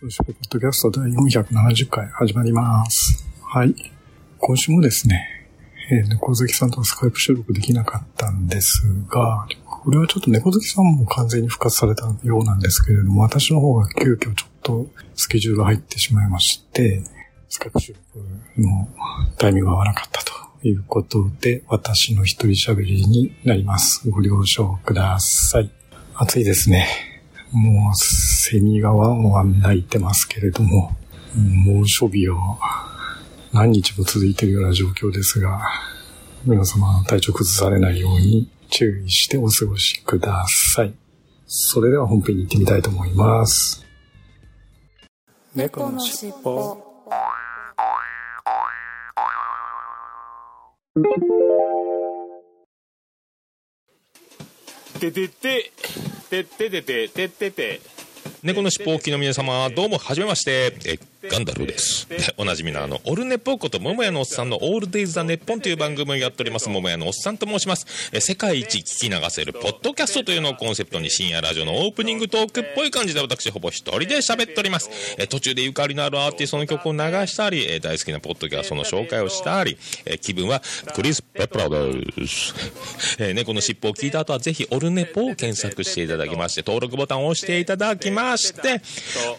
猫のポッドキャスト第470回始まります。はい。今週もですね、えー猫好きさんとスカイプ収録できなかったんですが、これはちょっと猫好きさんも完全に復活されたようなんですけれども、私の方が急遽ちょっとスケジュールが入ってしまいまして、スカイプ収録のタイミングが合わなかったということで、私の一人喋りになります。ご了承ください。暑いですね。もう、セミがワンワン鳴いてますけれども、猛暑日を何日も続いているような状況ですが、皆様体調崩されないように注意してお過ごしください。それでは本編に行ってみたいと思います。猫のしっぽててて、てっててて、ててて。猫のしっぽおきの皆様、どうも、はじめまして、え、ガンダルです。で おなじみのあの、オルネポこと、桃屋のおっさんのオールデイズ・ザ・ネッポンという番組をやっております、桃屋のおっさんと申します。え、世界一聞き流せる、ポッドキャストというのをコンセプトに、深夜ラジオのオープニングトークっぽい感じで、私、ほぼ一人で喋っております。え、途中でゆかりのあるアーティストの曲を流したり、え、大好きなポッドキャストの紹介をしたり、え、気分は、クリス・ペプラです。え、猫のしっぽを聞いた後は、ぜひ、オルネポを検索していただきまして、登録ボタンを押していただきまして、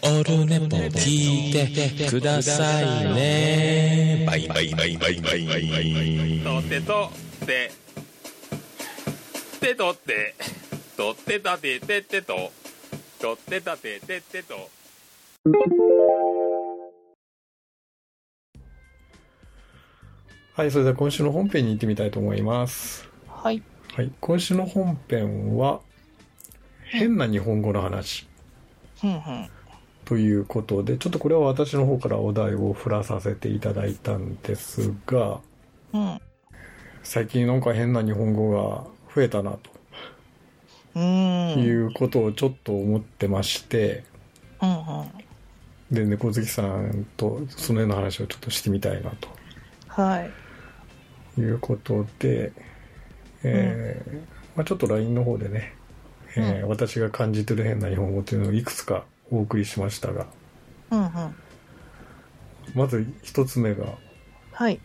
オルネポを聞いてくださいね。バイバイバイバイバイバイ。とってとって。てとって。とってたててってと。とってたててってと。はい、それでは今週の本編に行ってみたいと思います。はいはい、今週の本編は、変な日本語の話ふんふんということで、ちょっとこれは私の方からお題を振らさせていただいたんですが、うん。最近なんか変な日本語が増えたなうん。ということをちょっと思ってまして、うんうん。で、猫好きさんとそのような話をちょっとしてみたいなはい。ということで、えーまあ、ちょっと LINE の方でね、えー私が感じてる変な日本語というのをいくつかお送りしましたが、うんうん。まず一つ目がはい。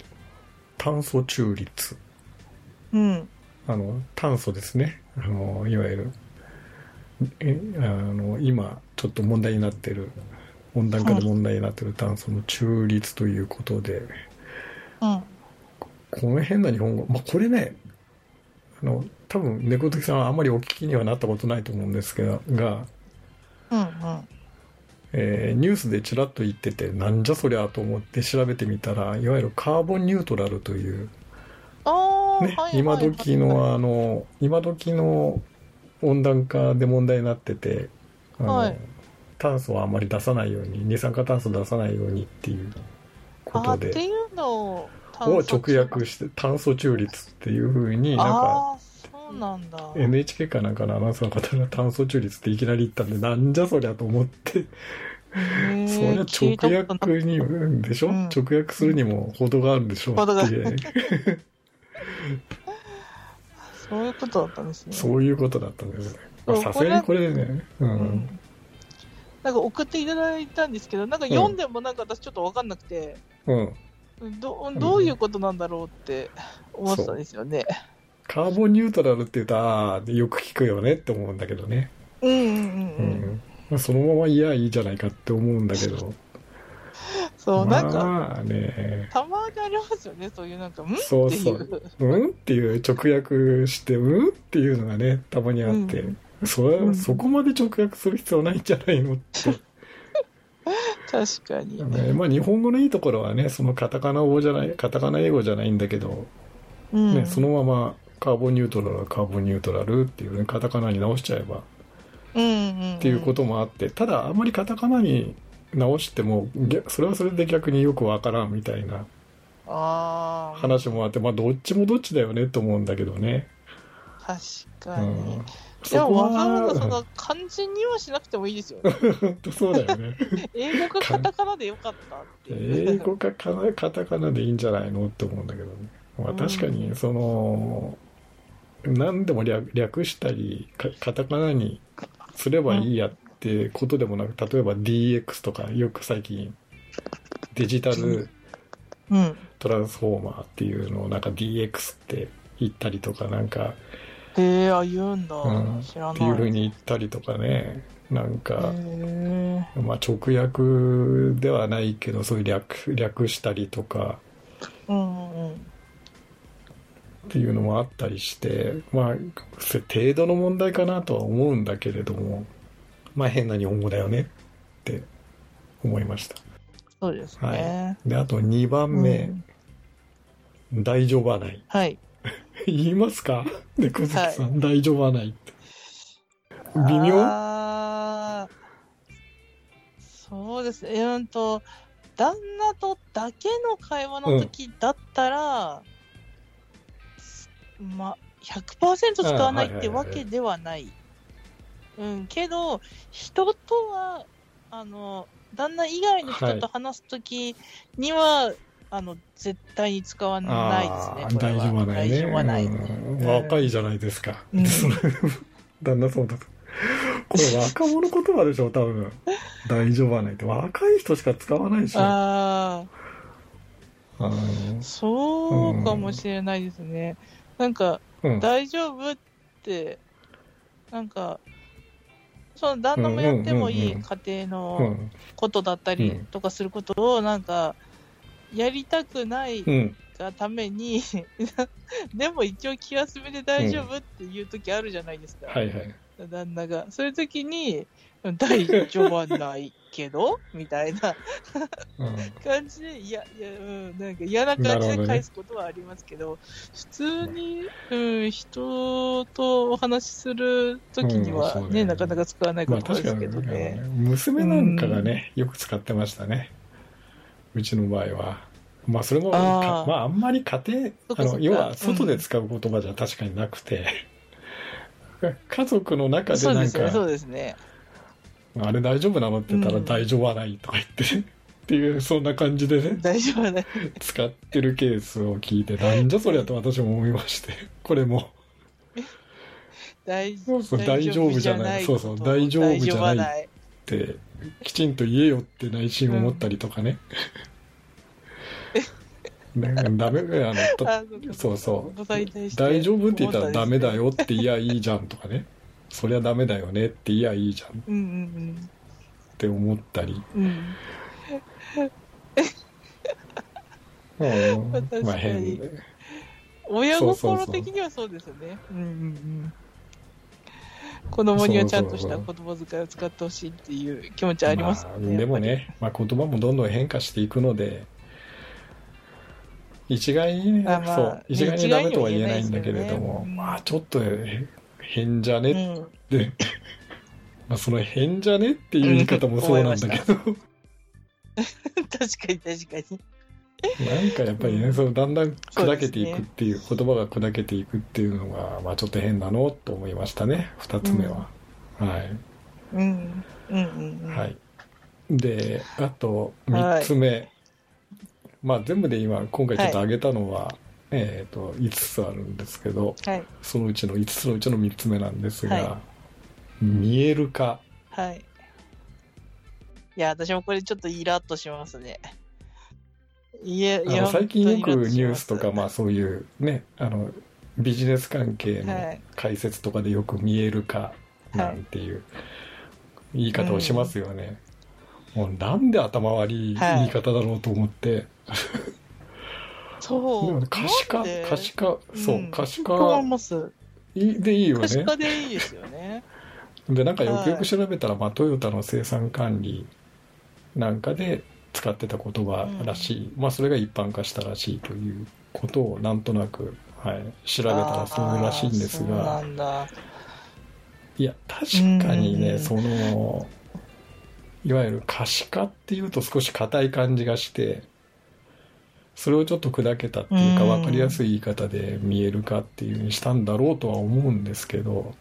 炭素中立。うん。あの、炭素ですね。あの、いわゆる、えあの、今ちょっと問題になってる、温暖化で問題になってる炭素の中立ということで、うん。この変な日本語、まあ、これね、あの、多分猫好きさんはあんまりお聞きにはなったことないと思うんですけど、が、うんうん。えーニュースでちらっと言ってて、なんじゃそりゃと思って調べてみたら、いわゆるカーボンニュートラルという、ねはいはい、今時のあの、今時の温暖化で問題になってて、あのはい。炭素はあんまり出さないように、二酸化炭素出さないようにっていうことで、あっていうのをを直訳して炭素中立っていうふうになんかそうなんだ。NHK かなんかのアナウンサーの方が炭素中立っていきなり言ったんで、なんじゃそりゃと思って、そりゃ直訳に、うんでしょ、うん直訳するにも程があるんでしょってそういうことだったんですね。そういうことだったんですね。さすがにこれね、う。うんん。なんか送っていただいたんですけど、なんか読んでもなんか私ちょっとわかんなくて、うん。どどういうことなんだろうって思ってたんですよね。カーボンニュートラルって言うと、ああ、よく聞くよねって思うんだけどね。ううんうんうんうん。ん。まあ、そのままいやいいじゃないかって思うんだけど。そう、なんか、まあね、たまにありますよね、そういうなんか、ん？そうそっていうう。。うん？っていう直訳して、うん？っていうのがね、たまにあって、うんそれうんそこまで直訳する必要ないんじゃないのって。確かに。ねまあ日本語のいいところはね、そのカタカナ語じゃない、カタカナ英語じゃないんだけど、うん。ね、そのままカーボンニュートラルはカーボンニュートラルっていうね、カタカナに直しちゃえば。っていうこともあって、ただあんまりカタカナに直しても逆それはそれで逆によくわからんみたいな。話もあってまあどっちもどっちだよねと思うんだけどね、確かに。うん、でも、わざわざそはの漢字にはしなくてもいいですよね。そうだよね 英語かカタカナでよかったって。英語かカタカナでいいんじゃないのって思うんだけどね、まあ、確かにその何でも略略したりかカタカナにすればいいやってことでもなく例えば DX とかよく最近デジタルうん。トランスフォーマーっていうのをなんか DX って言ったりとかなんか、へえ、あ、言うんだ。うん、知らない。っていう風に言ったりとかねなんか。まあ、直訳ではないけどそういう略略したりとかうんうん。っていうのもあったりしてまあ程度の問題かなとは思うんだけれどもまあ変な日本語だよねって思いました。そうですはね。い。であと2番目、うん。大丈夫はない。はい。言いますか？猫月さん、は大丈夫はないって。微妙？そうですね。うんと、旦那とだけの会話の時だったら、まあ、100%使わないってわけではない。うん、けど、人とは、あの、旦那以外の人と話す時には、あの、絶対に使わないですね大丈夫はないね。大丈夫はない。うん。若いじゃないですか、うん。旦那そうだと。これ若者言葉でしょ多分。大丈夫はないって。若い人しか使わないでしょ。ああ。そうかもしれないですね。なんか、うん。大丈夫って、なんか、その旦那もやってもいいうんうんうん家庭うのん。ことだったりとかすることを、なんか、やりたくないうん。がために、でも一応気休めで大丈夫っていう時あるじゃないですか。はいはい。旦那が。そういう時に、大丈夫はないけど？みたいな。うん。感じで、いや、いや、うん、なんか嫌な感じで返すことはありますけど、普通に、うん、人とお話しするときにはね、ねなかなか使わないまあことですけどね。ね。娘なんかがね、よく使ってましたね。うちの場合は。まあそれもかあー。まああんまり家庭あの要は外で使う言葉じゃ確かになくて、家族の中でなんそうですね、そかうですね。あれ大丈夫なのって言ったらうん。大丈夫はないとか言って、っていうそんな感じでね大丈夫はない。使ってるケースを聞いてなんじゃそりゃと私も思いましてこれも。大そうそう大丈夫じゃない。そうそう大丈夫じゃない。ってきちんと言えよって内心思ったりとかね、なんかダメあのとあそうそう。大丈夫って言ったらダメだよ。よって言いやいいじゃんとかねそりゃダメだよねって言いやいいじゃんっうんうんて思ったり、うん。うん。まあ変親心的にはそうですよね。うんうんうん。子供にはちゃんとした言葉遣いを使ってほしいっていう気持ちありますよね。まあでもね、まあ、言葉もどんどん変化していくので一概にね、あまあそう一概にダメとは言えないんだけれども、ねまあちょっとへ変じゃね？やっぱり。うん。まあその変じゃねっていう言い方もそうなんだけど、確かに確かに。なんかやっぱりね、そのだんだん砕けていくっていう、言葉が砕けていくっていうのが、まあちょっと変なのと思いましたね、二つ目は。はい。うん。うんうんうん。はい。で、あと、はい三つ目。まあ全部で今、今回ちょっと挙げたのは、えっ、と、5つあるんですけど、はい。そのうちの5つのうちの3つ目なんですが、は見える化。はい。いや、私もこれちょっとイラッとしますね。いや、いや最近よくニュースとか、まあそういうね、あの、ビジネス関係のはい解説とかでよく見える化なんていう言い方をしますよね。もうなんで頭悪いはい言い方だろうと思って、そう。可視化可視化そう、ん可視化。でいいよね。可視化でいいですよね。でなんかよくよく調べたら、まあ、トヨタの生産管理なんかで使ってた言葉らしい、まあそれが一般化したらしいということをなんとなく、はい、調べたらそうらしいんですが。いや確かにね、うん。そのいわゆる可視化っていうと少し硬い感じがして、それをちょっと砕けたっていうかうん分かりやすい言い方で見えるかっていうふうにしたんだろうとは思うんですけど、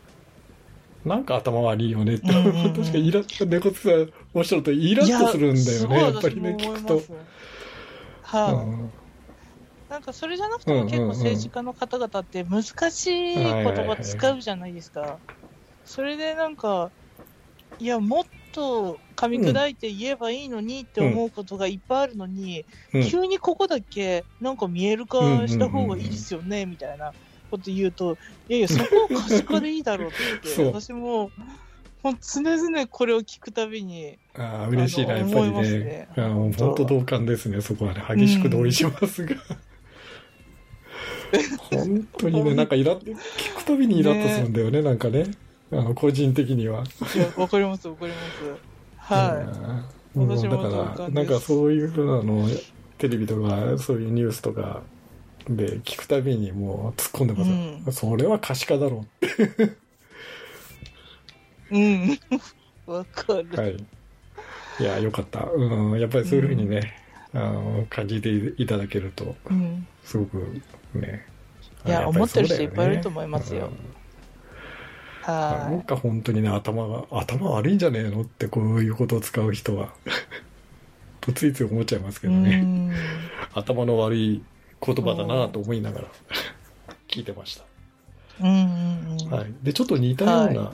なんか頭悪いよねって、うんう。んうん。確かにイラッと、猫つさんおっしゃるとイラッとするんだよね、やっぱりね、聞くと。はい、うん。なんかそれじゃなくても結構政治家の方々って難しい言葉使うじゃないですか。それでなんか、いや、もっと噛み砕いて言えばいいのにって思うことがいっぱいあるのに、うん急にここだけなんか見える化した方がいいですよね、みたいなこと言うと、いやいや、そこを可視化でいいだろうって私も、もう常々これを聞くたびに、ああ、嬉しいな、やっぱりねね。あの本当同感ですね、そこはね。激しく同意しますが。本当にね、なんかイラッ、聞くたびにイラッとするんだよね、なんかね。あの、個人的には。いや、わかります、わかります。はい。うん。私も同だから、なんかそういうふうなの、テレビとか、そういうニュースとかで聞くたびにもう突っ込んでます。それは可視化だろうん。わかる。う。はい。いや、よかった。うん、やっぱりそういうふうにね、あの、感じていただけると、うん。すごくね。いや思ってる人いっぱいいると思いますよなんはか本当にね、頭が、頭悪いんじゃねえのってこういうことを使う人は、とついつい思っちゃいますけい。どね。うん。頭の悪い言葉だなと思いながら聞いてました。うんうんうん。はい。で、ちょっと似たような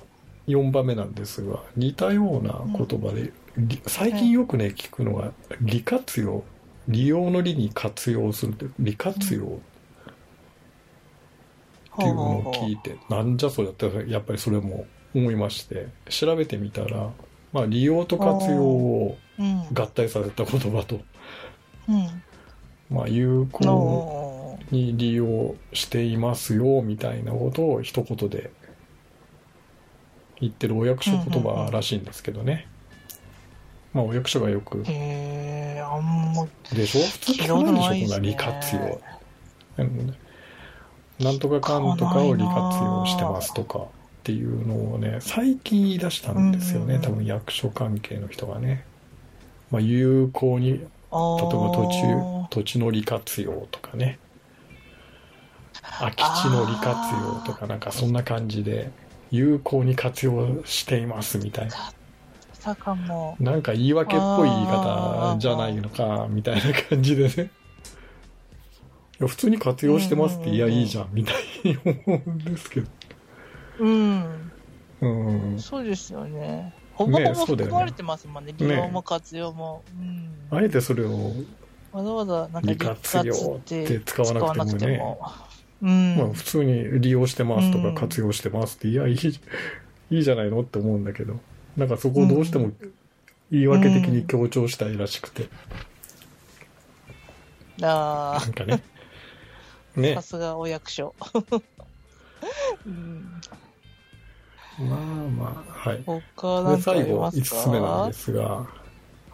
4番目なんですが、似たような言葉で、り最近よくね、聞くのが、利活用。利用の利に活用するって、利活用っていうのを聞いて、なんじゃそれって、やっぱりそれも思いまして、調べてみたら、まあ、利用と活用をうん。合体させた言葉と、うん。まあ、有効のに利用していますよ、みたいなことを一言で言ってるお役所言葉らしいんですけどね。まあ、お役所がよく、へえ、あんま、でしょ？普通聞かないでしょ、こんな利活用。あのねなんとかかんとかを利活用してますとかっていうのをね、最近言い出したんですよね、うん多分役所関係の人がね。まあ、有効に、例えあば土地ー、土地の利活用とかね。空き地の利活用とかなんかそんな感じで、有効に活用していますみたいな。なんか言い訳っぽい言い方じゃないのか、みたいな感じでね。いや普通に活用してますって、いや、いいじゃん、みたいに思うんですけど。うん。うん。そうですよね。ほぼほぼ含まれてますもんね。利用も活用も。うん。あえてそれを、わざわざなんか利活用って使わなくてもねうん。まあ普通に利用してますとかうん活用してますって、いや、いい、いいじゃないのって思うんだけど、なんかそこをどうしても言い訳的に強調したいらしくて、あなんかね。あ、ねさ。すがお役所。うん、まあまあ、はい。他かあります5かつ目なんですが、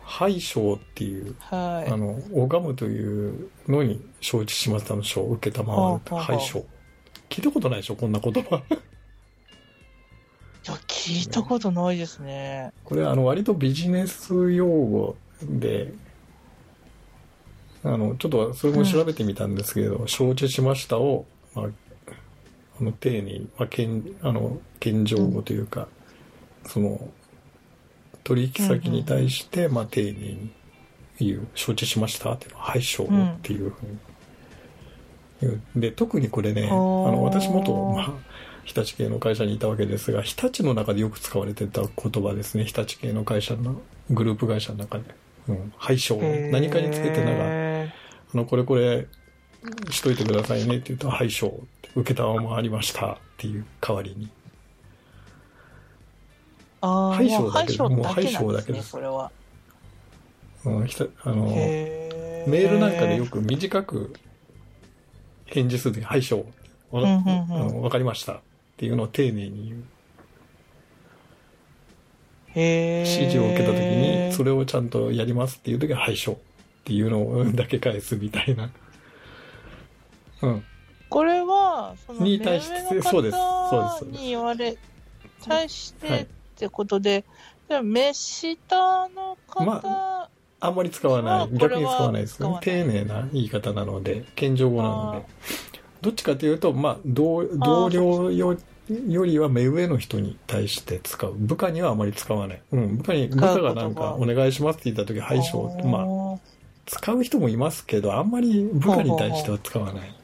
敗症っていう、はい。あの、拝むというのに承知しましたの書を受けたまわる敗症。聞いたことないでしょこんな言葉。いや、聞いたことないですね。これ、あの、割とビジネス用語で、あの、ちょっとそれも調べてみたんですけど、承知しましたを、まあ、あの、丁寧に、まあ、けん、あの、謙譲語というか、その、取引先に対して、まあ、丁寧に言う、承知しましたっていうのは、はい、承っていうふうに言う。で、特にこれね、あの、私元、まあ、日立系の会社にいたわけですが、日立の中でよく使われてた言葉ですね。日立系の会社の、グループ会社の中で。うん、はい、承。何かにつけてなんか、へあの、これこれ、しといてくださいねって言うと、はい、承って、受けたままありましたっていう代わりに。ーああ、敗訴もう敗だけどもう訴だけなん敗訴だけですそれは。うん、ひたあの、へメールなんかでよく短く返事するとき、はい、承。わかうんうんうんあのわかりましたっていうのを丁寧に言う。指示を受けたときに、それをちゃんとやりますっていうときは、はい、承っていうのをだけ返すみたいな。うん。これは、その、目に対してそうですそう方ですに言われ、対してはいってことで、でも、目下の方、まあんまり使わない。逆に使わないです丁寧な言い方なので、謙譲語なので。どっちかというと、まあ、同同僚よよりは目上の人に対して使う。部下にはあまり使わない。うん、部下に、部下がなんか、お願いしますって言った時、はい、しょう。まあ、あ使う人もいますけど、あんまり部下に対しては使わない。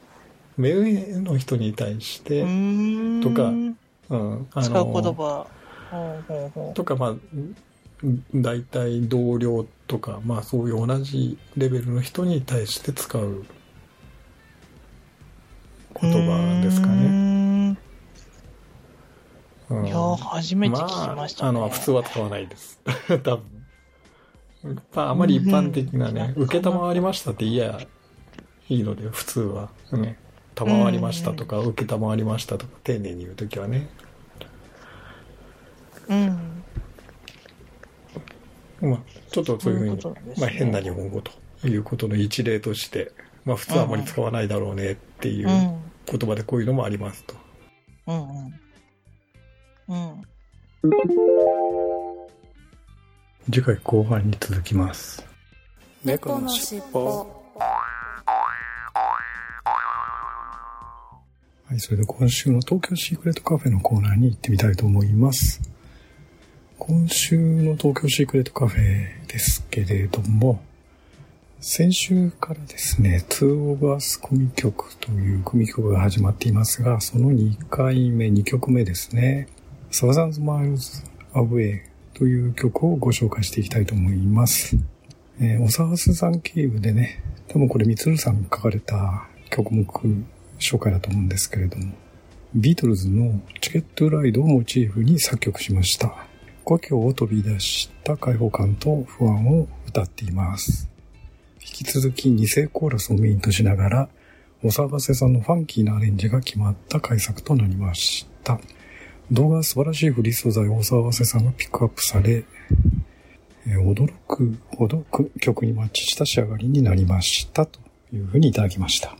目上の人に対して、とかうん、あ使う言葉。とか、まあ、大体同僚とか、まあそういう同じレベルの人に対して使う言葉ですかね。ね。うんいやー、初めて聞きましたね。あ、あの、普通は使わないです。多分。まあ、あまり一般的なね、うん受けたまわりましたって言いやいいので、普通は。ね。賜りましたとか、受けたまわりましたとか、丁寧に言うときはね。うん。まあ、ちょっとそういうふうに、まあ変な日本語ということの一例として、まあ普通はあまり使わないだろうねっていううん。言葉でこういうのもありますと。うんうん。うん。次回後半に続きます。猫のしっぽはい、それで今週の東京シークレットカフェのコーナーに行ってみたいと思います。今週の東京シークレットカフェですけれども、先週からですね、 Two of Us 組曲という組曲が始まっていますが、その2回目、2曲目ですね、 Thousands Miles・アウェイという曲をご紹介していきたいと思います。えー、小沢スさん経由でね、多分これ、みつるさんが書かれた曲目紹介だと思うんですけれども、ビートルズのチケットライドをモチーフに作曲しました。故郷を飛び出した開放感と不安を歌っています。引き続き二世コーラスをメインとしながら、お騒がせさんのファンキーなアレンジが決まった改作となりました。動画は素晴らしいフリー素材をお騒がせさんがピックアップされ、え驚くほど曲にマッチした仕上がりになりましたというふうにいただきました。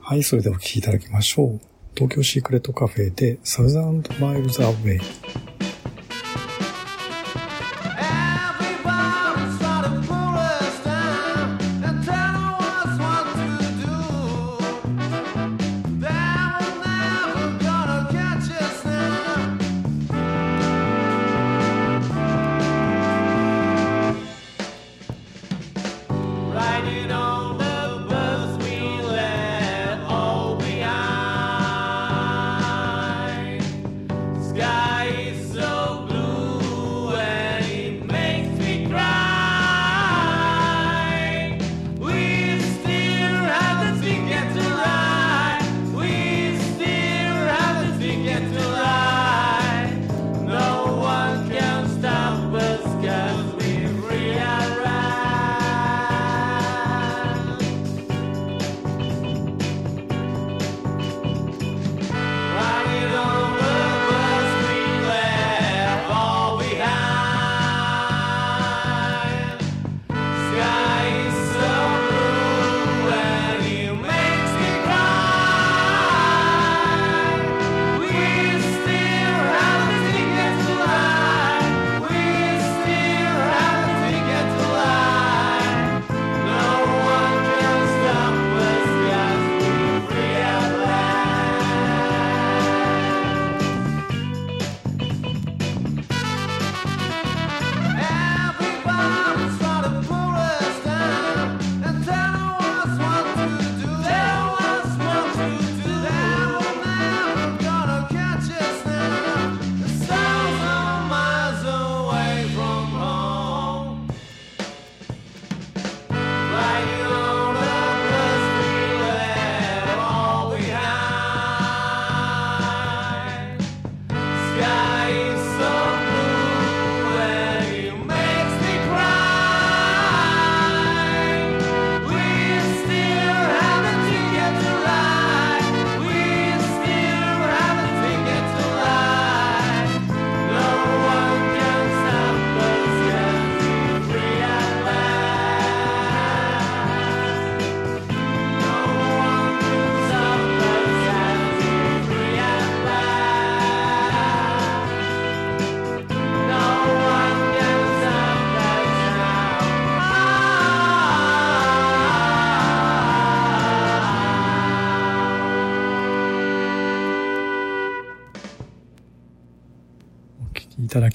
はい、それではお聴きいただきましょう。東京シークレットカフェでサウザンドマイルズアウェイ。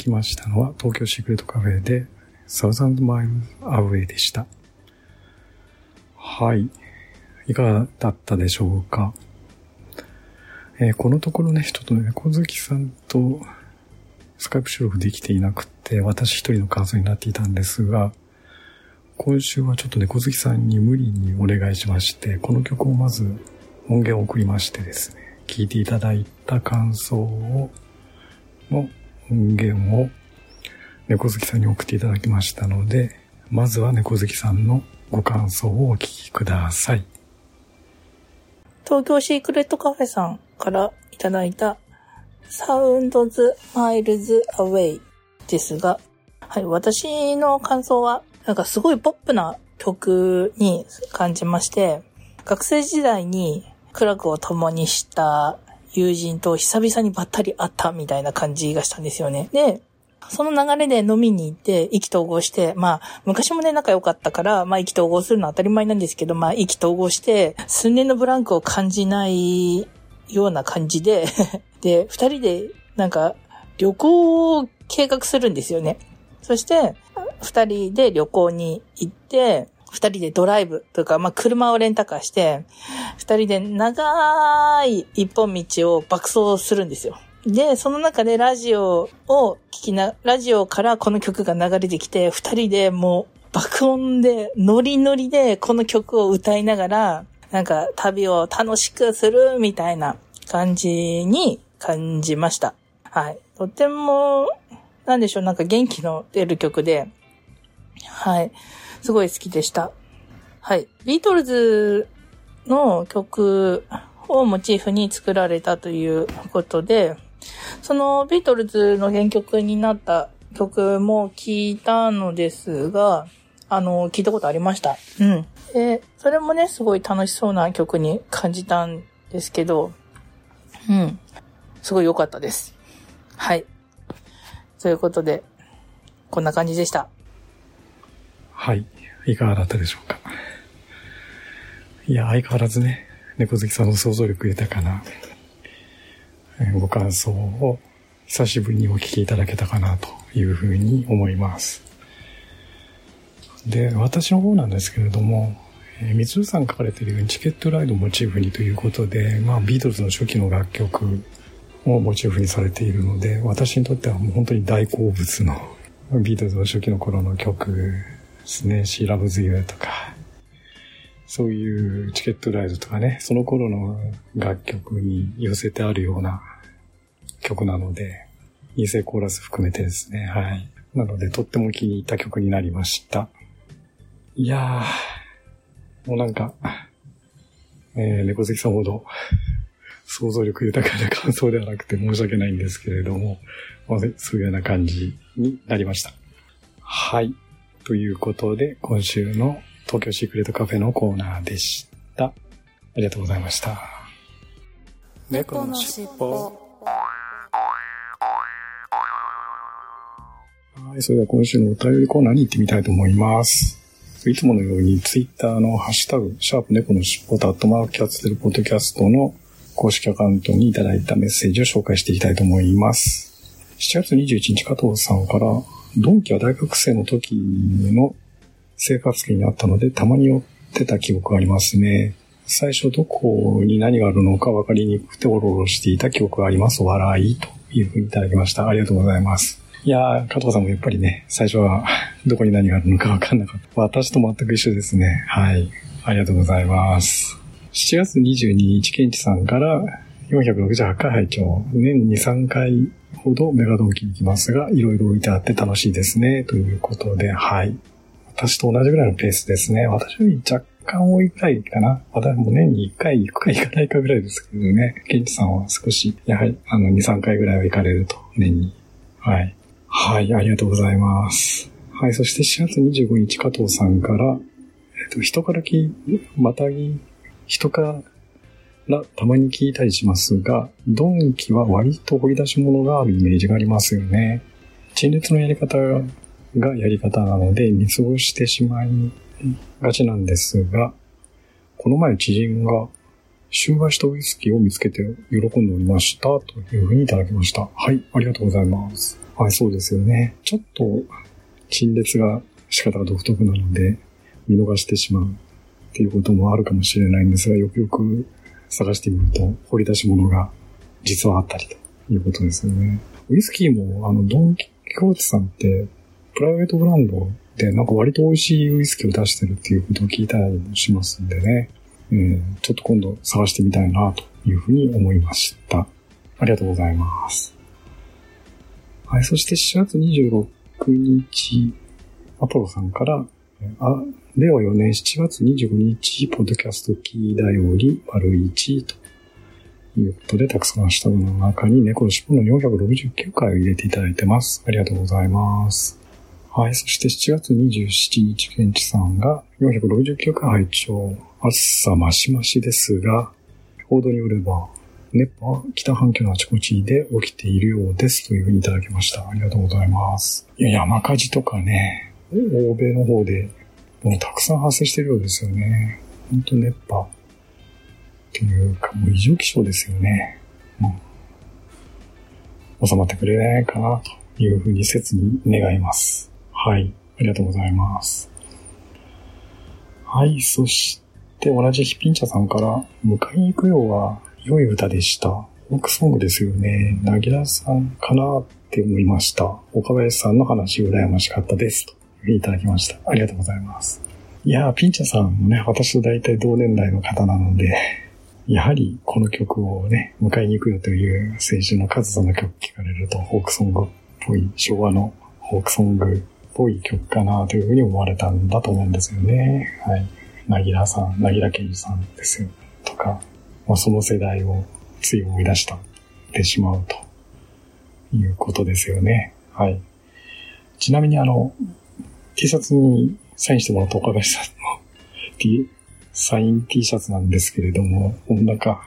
きましたのは東京シークレットカフェでサウザンドマイルアウェイでした。はい。いかがだったでしょうか？えーこのところね、ちょっとね、小月さんとスカイプ収録できていなくて、私一人の感想になっていたんですが、今週はちょっと猫好きさんに無理にお願いしまして、この曲をまず音源を送りましてですね、聴いていただいた感想を、の音源を猫好きさんに送っていただきましたので、まずは猫好きさんのご感想をお聞きください。東京シークレットカフェさんからいただいたサウンドズマイルズアウェイですが、はい、私の感想は、なんかすごいポップな曲に感じまして、学生時代に苦楽を共にした友人と久々にばったり会ったみたいな感じがしたんですよね。で、その流れで飲みに行って意気投合して、まあ、昔もね、仲良かったから、まあ、意気投合するのは当たり前なんですけど、まあ、意気投合して、数年のブランクを感じないような感じで、で、二人で、なんか、旅行を計画するんですよね。そして、二人で旅行に行って、二人でドライブというか、まあ、車をレンタカーして、二人で長い一本道を爆走するんですよ。で、その中でラジオを聞きな、ラジオからこの曲が流れてきて、二人でもう爆音で、ノリノリでこの曲を歌いながら、なんか旅を楽しくするみたいな感じに感じました。はい。とても、なんでしょう、なんか元気の出る曲で、はい。すごい好きでした。はい。ビートルズの曲をモチーフに作られたということで、そのビートルズの原曲になった曲も聞いたのですが、あの、聞いたことありました。うん。で、それもね、すごい楽しそうな曲に感じたんですけど、うん。すごい良かったです。はい。ということで、こんな感じでした。はい。いかがだったでしょうか。いや、相変わらずね、猫好きさんの想像力豊かな、ご感想を久しぶりにお聞きいただけたかなというふうに思います。で、私の方なんですけれども、えー、みつるさん書かれているようにチケットライドをモチーフにということで、まあ、ビートルズの初期の楽曲をモチーフにされているので、私にとってはもう本当に大好物のビートルズの初期の頃の曲ですね。She Loves You とか、そういうチケットライドとかね、その頃の楽曲に寄せてあるような曲なので、二世コーラス含めてですね、はい。なので、とっても気に入った曲になりました。いやー、もうなんか、えー、猫好きさんほど想像力豊かな 感想ではなくて申し訳ないんですけれども、まあ、そういうような感じになりました。はい。ということで、今週の東京シークレットカフェのコーナーでした。ありがとうございました。猫のしっぽ。はい、それでは今週のお便りコーナーに行ってみたいと思います。いつものようにツイッターのハッシュタグ、シャープ猫のしっぽとアットマークキャッツテルポッドキャストの公式アカウントにいただいたメッセージを紹介していきたいと思います。7月21日加藤さんから、ドンキは大学生の時の生活圏にあったので、たまに寄ってた記憶がありますね。最初どこに何があるのか分かりにくくておろおろしていた記憶があります。笑いというふうにいただきました。ありがとうございます。いやー、加藤さんもやっぱりね、最初はどこに何があるのか分かんなかった。私と全く一緒ですね。はい。ありがとうございます。7月22日、ケンチさんから468回拝聴年に3回ほどメガドンキに行きますが、いろいろ置いてあって楽しいですね。ということで、はい。私と同じぐらいのペースですね。私より若干多いくらいかな。私も年に1回行くか行かないかぐらいですけどね。ケンチさんは少し、やはり、あの、2、3回ぐらいは行かれると、年に。はい。はい、ありがとうございます。はい、そして4月25日、加藤さんから、えっと、人からき、またぎ、人からたまに聞いたりしますが、ドンキは割と掘り出し物があるイメージがありますよね。陳列のやり方がやり方なので、見過ごしてしまいがちなんですが、この前知人が、集合したウイスキーを見つけて喜んでおりました。というふうにいただきました。はい、ありがとうございます。はい、そうですよね。ちょっと、陳列が仕方が独特なので、見逃してしまうっていうこともあるかもしれないんですが、よくよく探してみると、掘り出し物が実はあったりということですよね。ウイスキーも、あの、ドン・キホーテさんって、プライベートブランドで、なんか割と美味しいウイスキーを出してるっていうことを聞いたりもしますんでね。うん、ちょっと今度探してみたいなというふうに思いました。ありがとうございます。はい、そして7月26日、アポロさんから、あ、令和4年7月25日、ポッドキャストキーだより丸1ということで、たくさんの下の中に猫の尻尾の469回を入れていただいてます。ありがとうございます。はい、そして7月27日、ケンチさんが469回拝聴暑さマシマシですが、報道によれば、熱波は北半球のあちこちで起きているようですというふうにいただきました。ありがとうございます。いや、山火事とかね、欧米の方でもうたくさん発生してるようですよね。本当熱波っていうか、もう異常気象ですよね。うん、収まってくれないかなというふうに切に願います。はい。ありがとうございます。はい。そして、同じヒピンチャさんから、迎えに行くようは良い歌でした。フォークソングですよね。なぎらさんかなって思いました。岡林さんの話羨ましかったです。といただきました。ありがとうございます。いやー、ピンチャさんもね、私と大体同年代の方なので、やはりこの曲をね、迎えに行くよという青春の数さんの曲聴かれると、フォークソングっぽい、昭和のフォークソングっぽい曲かなというふうに思われたんだと思うんですよね。はい。なぎらさん、なぎらけいじさんですよ。とか、まあ、その世代をつい思い出した、てしまうということですよね。はい。ちなみにあの、T シャツにサインしてもらった岡林さんの T、サイン T シャツなんですけれども、もうなんか、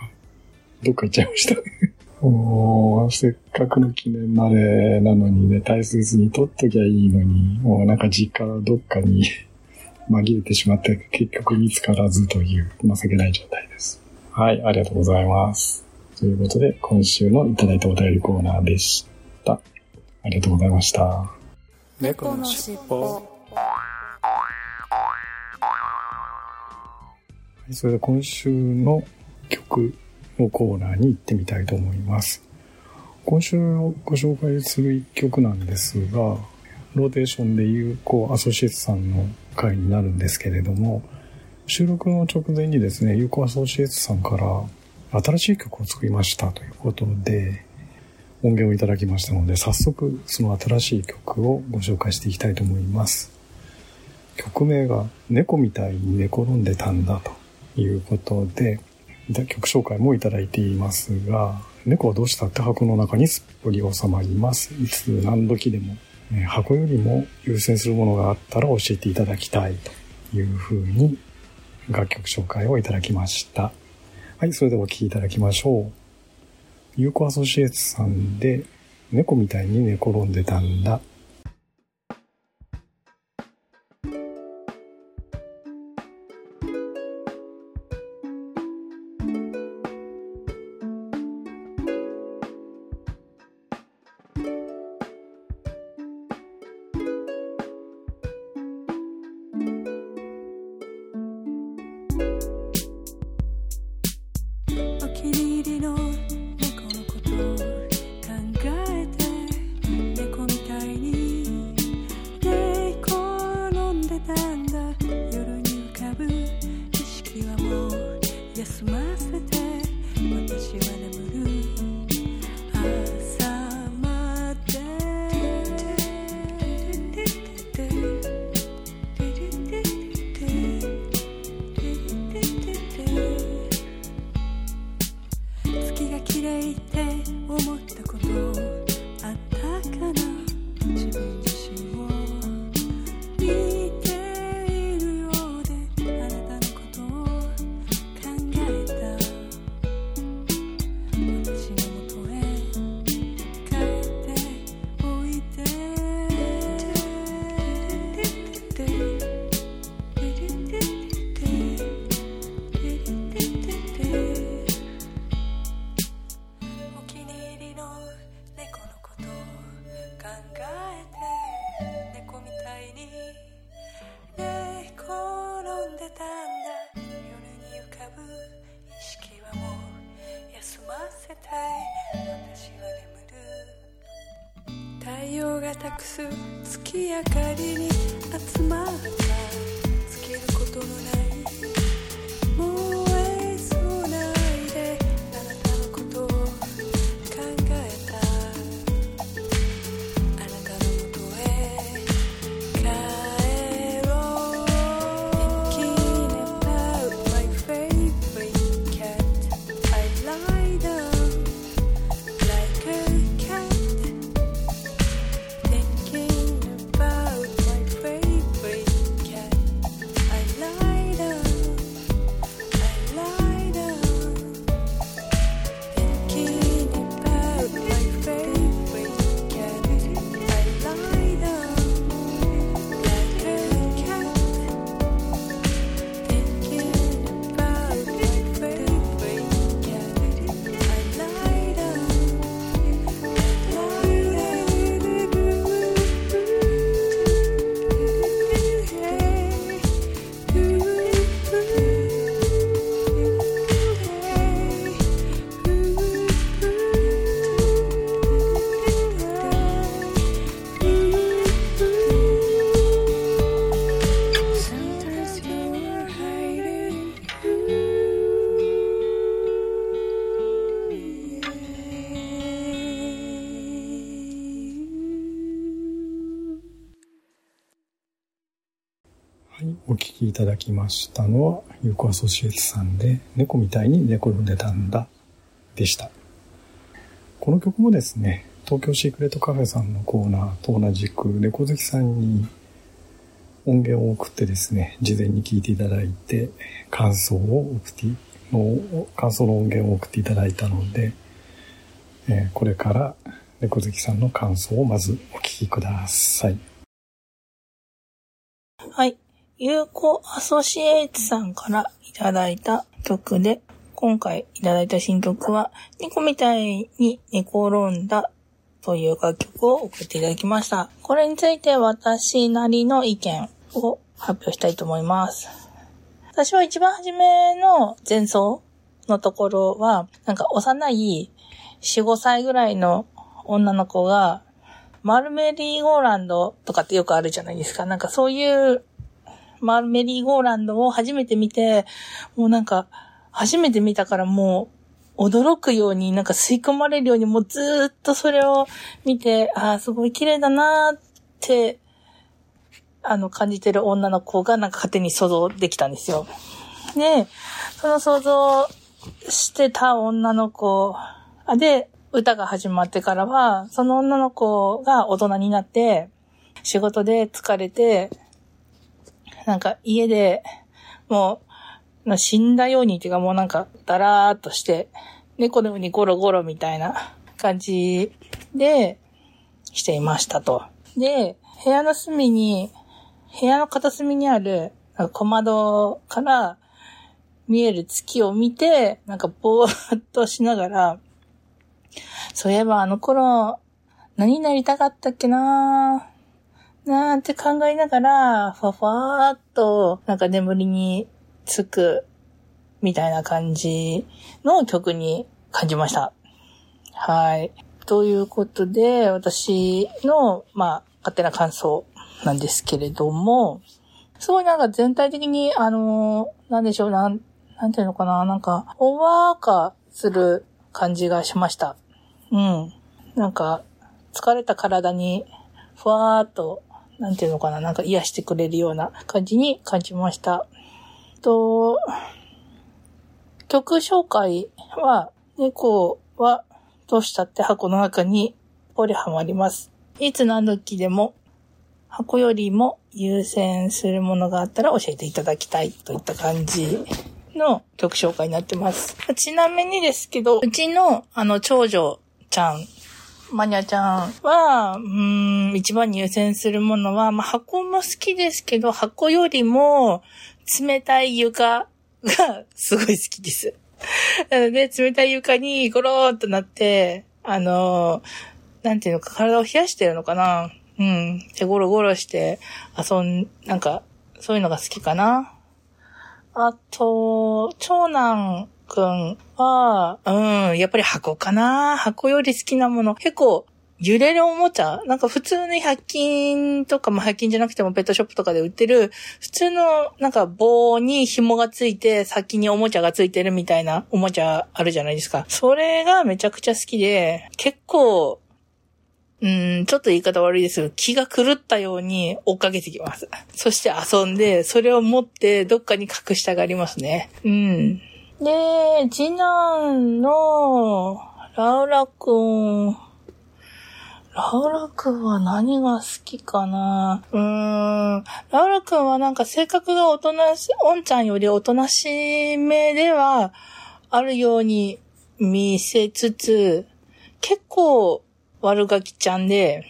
どっか行っちゃいましたね。もう、せっかくの記念までなのにね、大切に取っときゃいいのに、もうなんか実家どっかに 紛れてしまって、結局見つからずという情けない状態です。はい、ありがとうございます。ということで、今週のいただいたお便りコーナーでした。ありがとうございました。猫のしっぽいそれでは今週の曲のコーナーに行ってみたいと思います。今週ご紹介する一曲なんですが、ローテーションで有効アソシエツさんの回になるんですけれども、収録の直前にですね、有効アソシエツさんから新しい曲を作りましたということで、音源をいただきましたので、早速その新しい曲をご紹介していきたいと思います。曲名が猫みたいに寝転んでたんだということで、曲紹介もいただいていますが、猫はどうしたって箱の中にすっぽり収まります。いつ何時でも、え箱よりも優先するものがあったら教えていただきたいというふうに楽曲紹介をいただきました。はい、それではお聴きいただきましょう。有効アソシエイツさんで猫みたいに寝転んでたんだ。たくす月明かりに集まった。尽きることのないただきましたのは、ゆこアソシエツさんで、猫みたいに寝転んでたんだ、でした。この曲もですね、東京シークレットカフェさんのコーナーと同じく、猫好きさんに音源を送ってですね、事前に聞いていただいて、感想を送って、の感想の音源を送っていただいたので、えーこれから猫好きさんの感想をまずお聞きください。はい。有効アソシエイツさんからいただいた曲で、今回いただいた新曲は、猫みたいに寝転んだという楽曲を送っていただきました。これについて私なりの意見を発表したいと思います。私は一番初めの前奏のところは、なんか幼い4、5歳ぐらいの女の子が、マルメリーゴーランドとかってよくあるじゃないですか。なんかそういうマルメリーゴーランドを初めて見て、もうなんか、初めて見たからもう、驚くように、なんか吸い込まれるように、もうずっとそれを見て、ああ、すごい綺麗だなーって、あの、感じてる女の子がなんか勝手に想像できたんですよ。で、その想像してた女の子、あ、で、歌が始まってからは、その女の子が大人になって、仕事で疲れて、なんか家でもう、死んだようにっていうかもうなんかだらーっとして、猫のようにゴロゴロみたいな感じでしていましたと。で、部屋の隅に、部屋の片隅にある小窓から見える月を見て、なんかぼーっとしながら、そういえばあの頃、何になりたかったっけなーなんて考えながら、ふわふわーっと、なんか眠りにつく、みたいな感じの曲に感じました。はい。ということで、私の、まあ、勝手な感想なんですけれども、すごいなんか全体的に、あのーなんでしょう、なん、なんていうのかな、なんか、ほわーかする感じがしました。うん。なんか、疲れた体に、ふわーっと、なんていうのかな、なんか癒してくれるような感じに感じました。と、曲紹介は、猫はどうしたって箱の中にポリハマります。いつ何時でも箱よりも優先するものがあったら教えていただきたいといった感じの曲紹介になってます。ちなみにですけど、うちのあの長女ちゃん、マニャちゃんは、うん、一番に優先するものは、まあ、箱も好きですけど、箱よりも冷たい床がすごい好きです。な ので、冷たい床にゴローっとなって、あのなんていうのか、体を冷やしてるのかなうん。で、ゴロゴロして遊ん、なんか、そういうのが好きかな。あと、長男くんは、うん、やっぱり箱かな。箱より好きなもの。結構、揺れるおもちゃなんか普通に100均とかも100均じゃなくてもペットショップとかで売ってる、普通のなんか棒に紐がついて先におもちゃがついてるみたいなおもちゃあるじゃないですか。それがめちゃくちゃ好きで、結構、うん、ちょっと言い方悪いですけど、気が狂ったように追っかけてきます。そして遊んで、それを持ってどっかに隠したがりますね。うん。で、次男のラウラくん、ラウラくんは何が好きかな？うーん。ラウラくんはなんか性格がおとなし、おんちゃんよりおとなしめではあるように見せつつ、結構悪ガキちゃんで、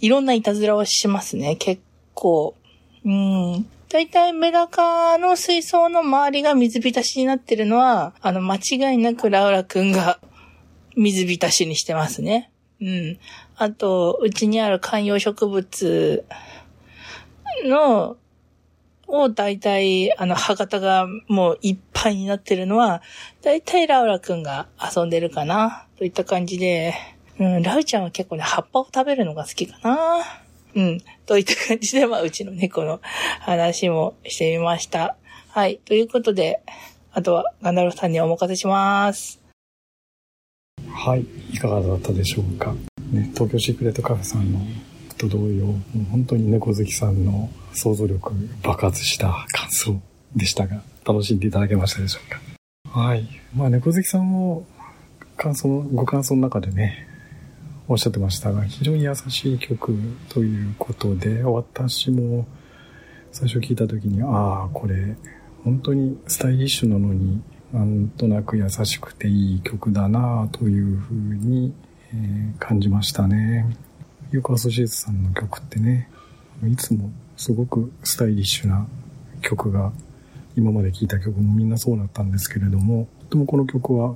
いろんないたずらをしますね、結構。うん。だいたいメダカの水槽の周りが水浸しになってるのは、あの、間違いなくラウラくんが 水浸しにしてますね。うん。あと、うちにある観葉植物の、を大体、あの、歯型がもういっぱいになってるのは、大体ラウラくんが遊んでるかな。といった感じで、うん、ラウちゃんは結構ね、葉っぱを食べるのが好きかな。うん。といった感じで、まあ、うちの猫の話もしてみました。はい。ということで、あとはガンダルフさんにお任せします。はい。いかがだったでしょうか。ね、東京シークレットカフェさんのと同様、もう本当に猫好きさんの想像力爆発した感想でしたが、楽しんでいただけましたでしょうか。はい。まあ、猫好きさんも、感想の、ご感想の中でね、おっしゃってましたが、非常に優しい曲ということで、私も最初聞いた時に、ああ、これ、本当にスタイリッシュなのに、なんとなく優しくていい曲だなというふうに、え感じましたね。ユーコアソシエツさんの曲ってね、いつもすごくスタイリッシュな曲が、今まで聴いた曲もみんなそうだったんですけれども、とてもこの曲は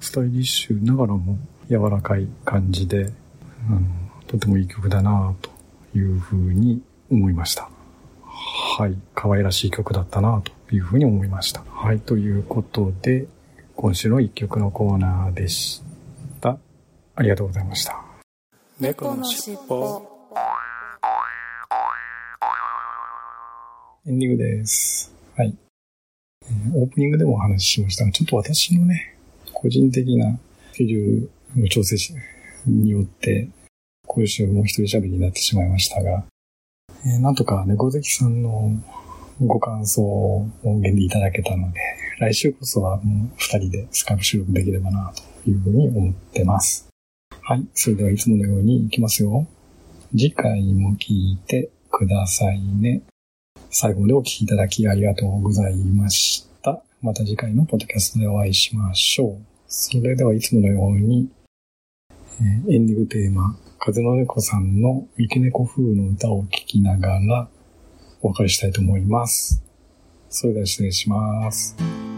スタイリッシュながらも柔らかい感じで、あのとてもいい曲だなというふうに思いました。はい。可愛らしい曲だったなというふうに思いました。はい。ということで、今週の一曲のコーナーでした。ありがとうございました。猫のしっぽエンディングです。はい。えーオープニングでもお話ししましたが、ちょっと私のね、個人的なスケジュールの調整によって、今週も一人喋りになってしまいましたが、えーなんとか猫好きさんのご感想を音源でいただけたので、来週こそはもう二人でスカイプ収録できればなというふうに思ってます。はい。それではいつものように行きますよ。次回も聞いてくださいね。最後までお聞きいただきありがとうございました。また次回のポッドキャストでお会いしましょう。それではいつものように、エンディングテーマ、風の猫さんの三毛猫風の歌を聴きながらお別れしたいと思います。それでは失礼します。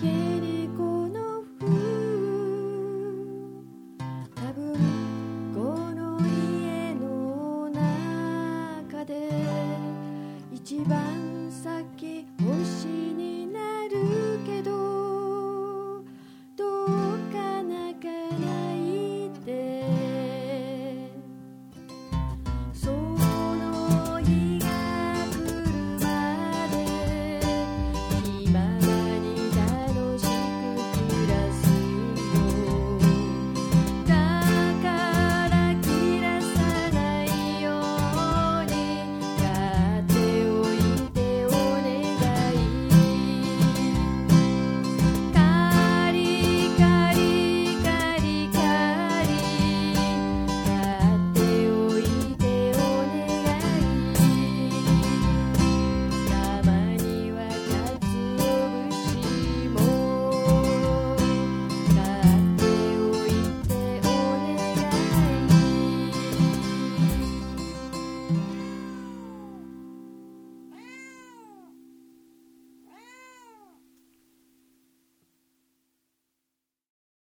get it.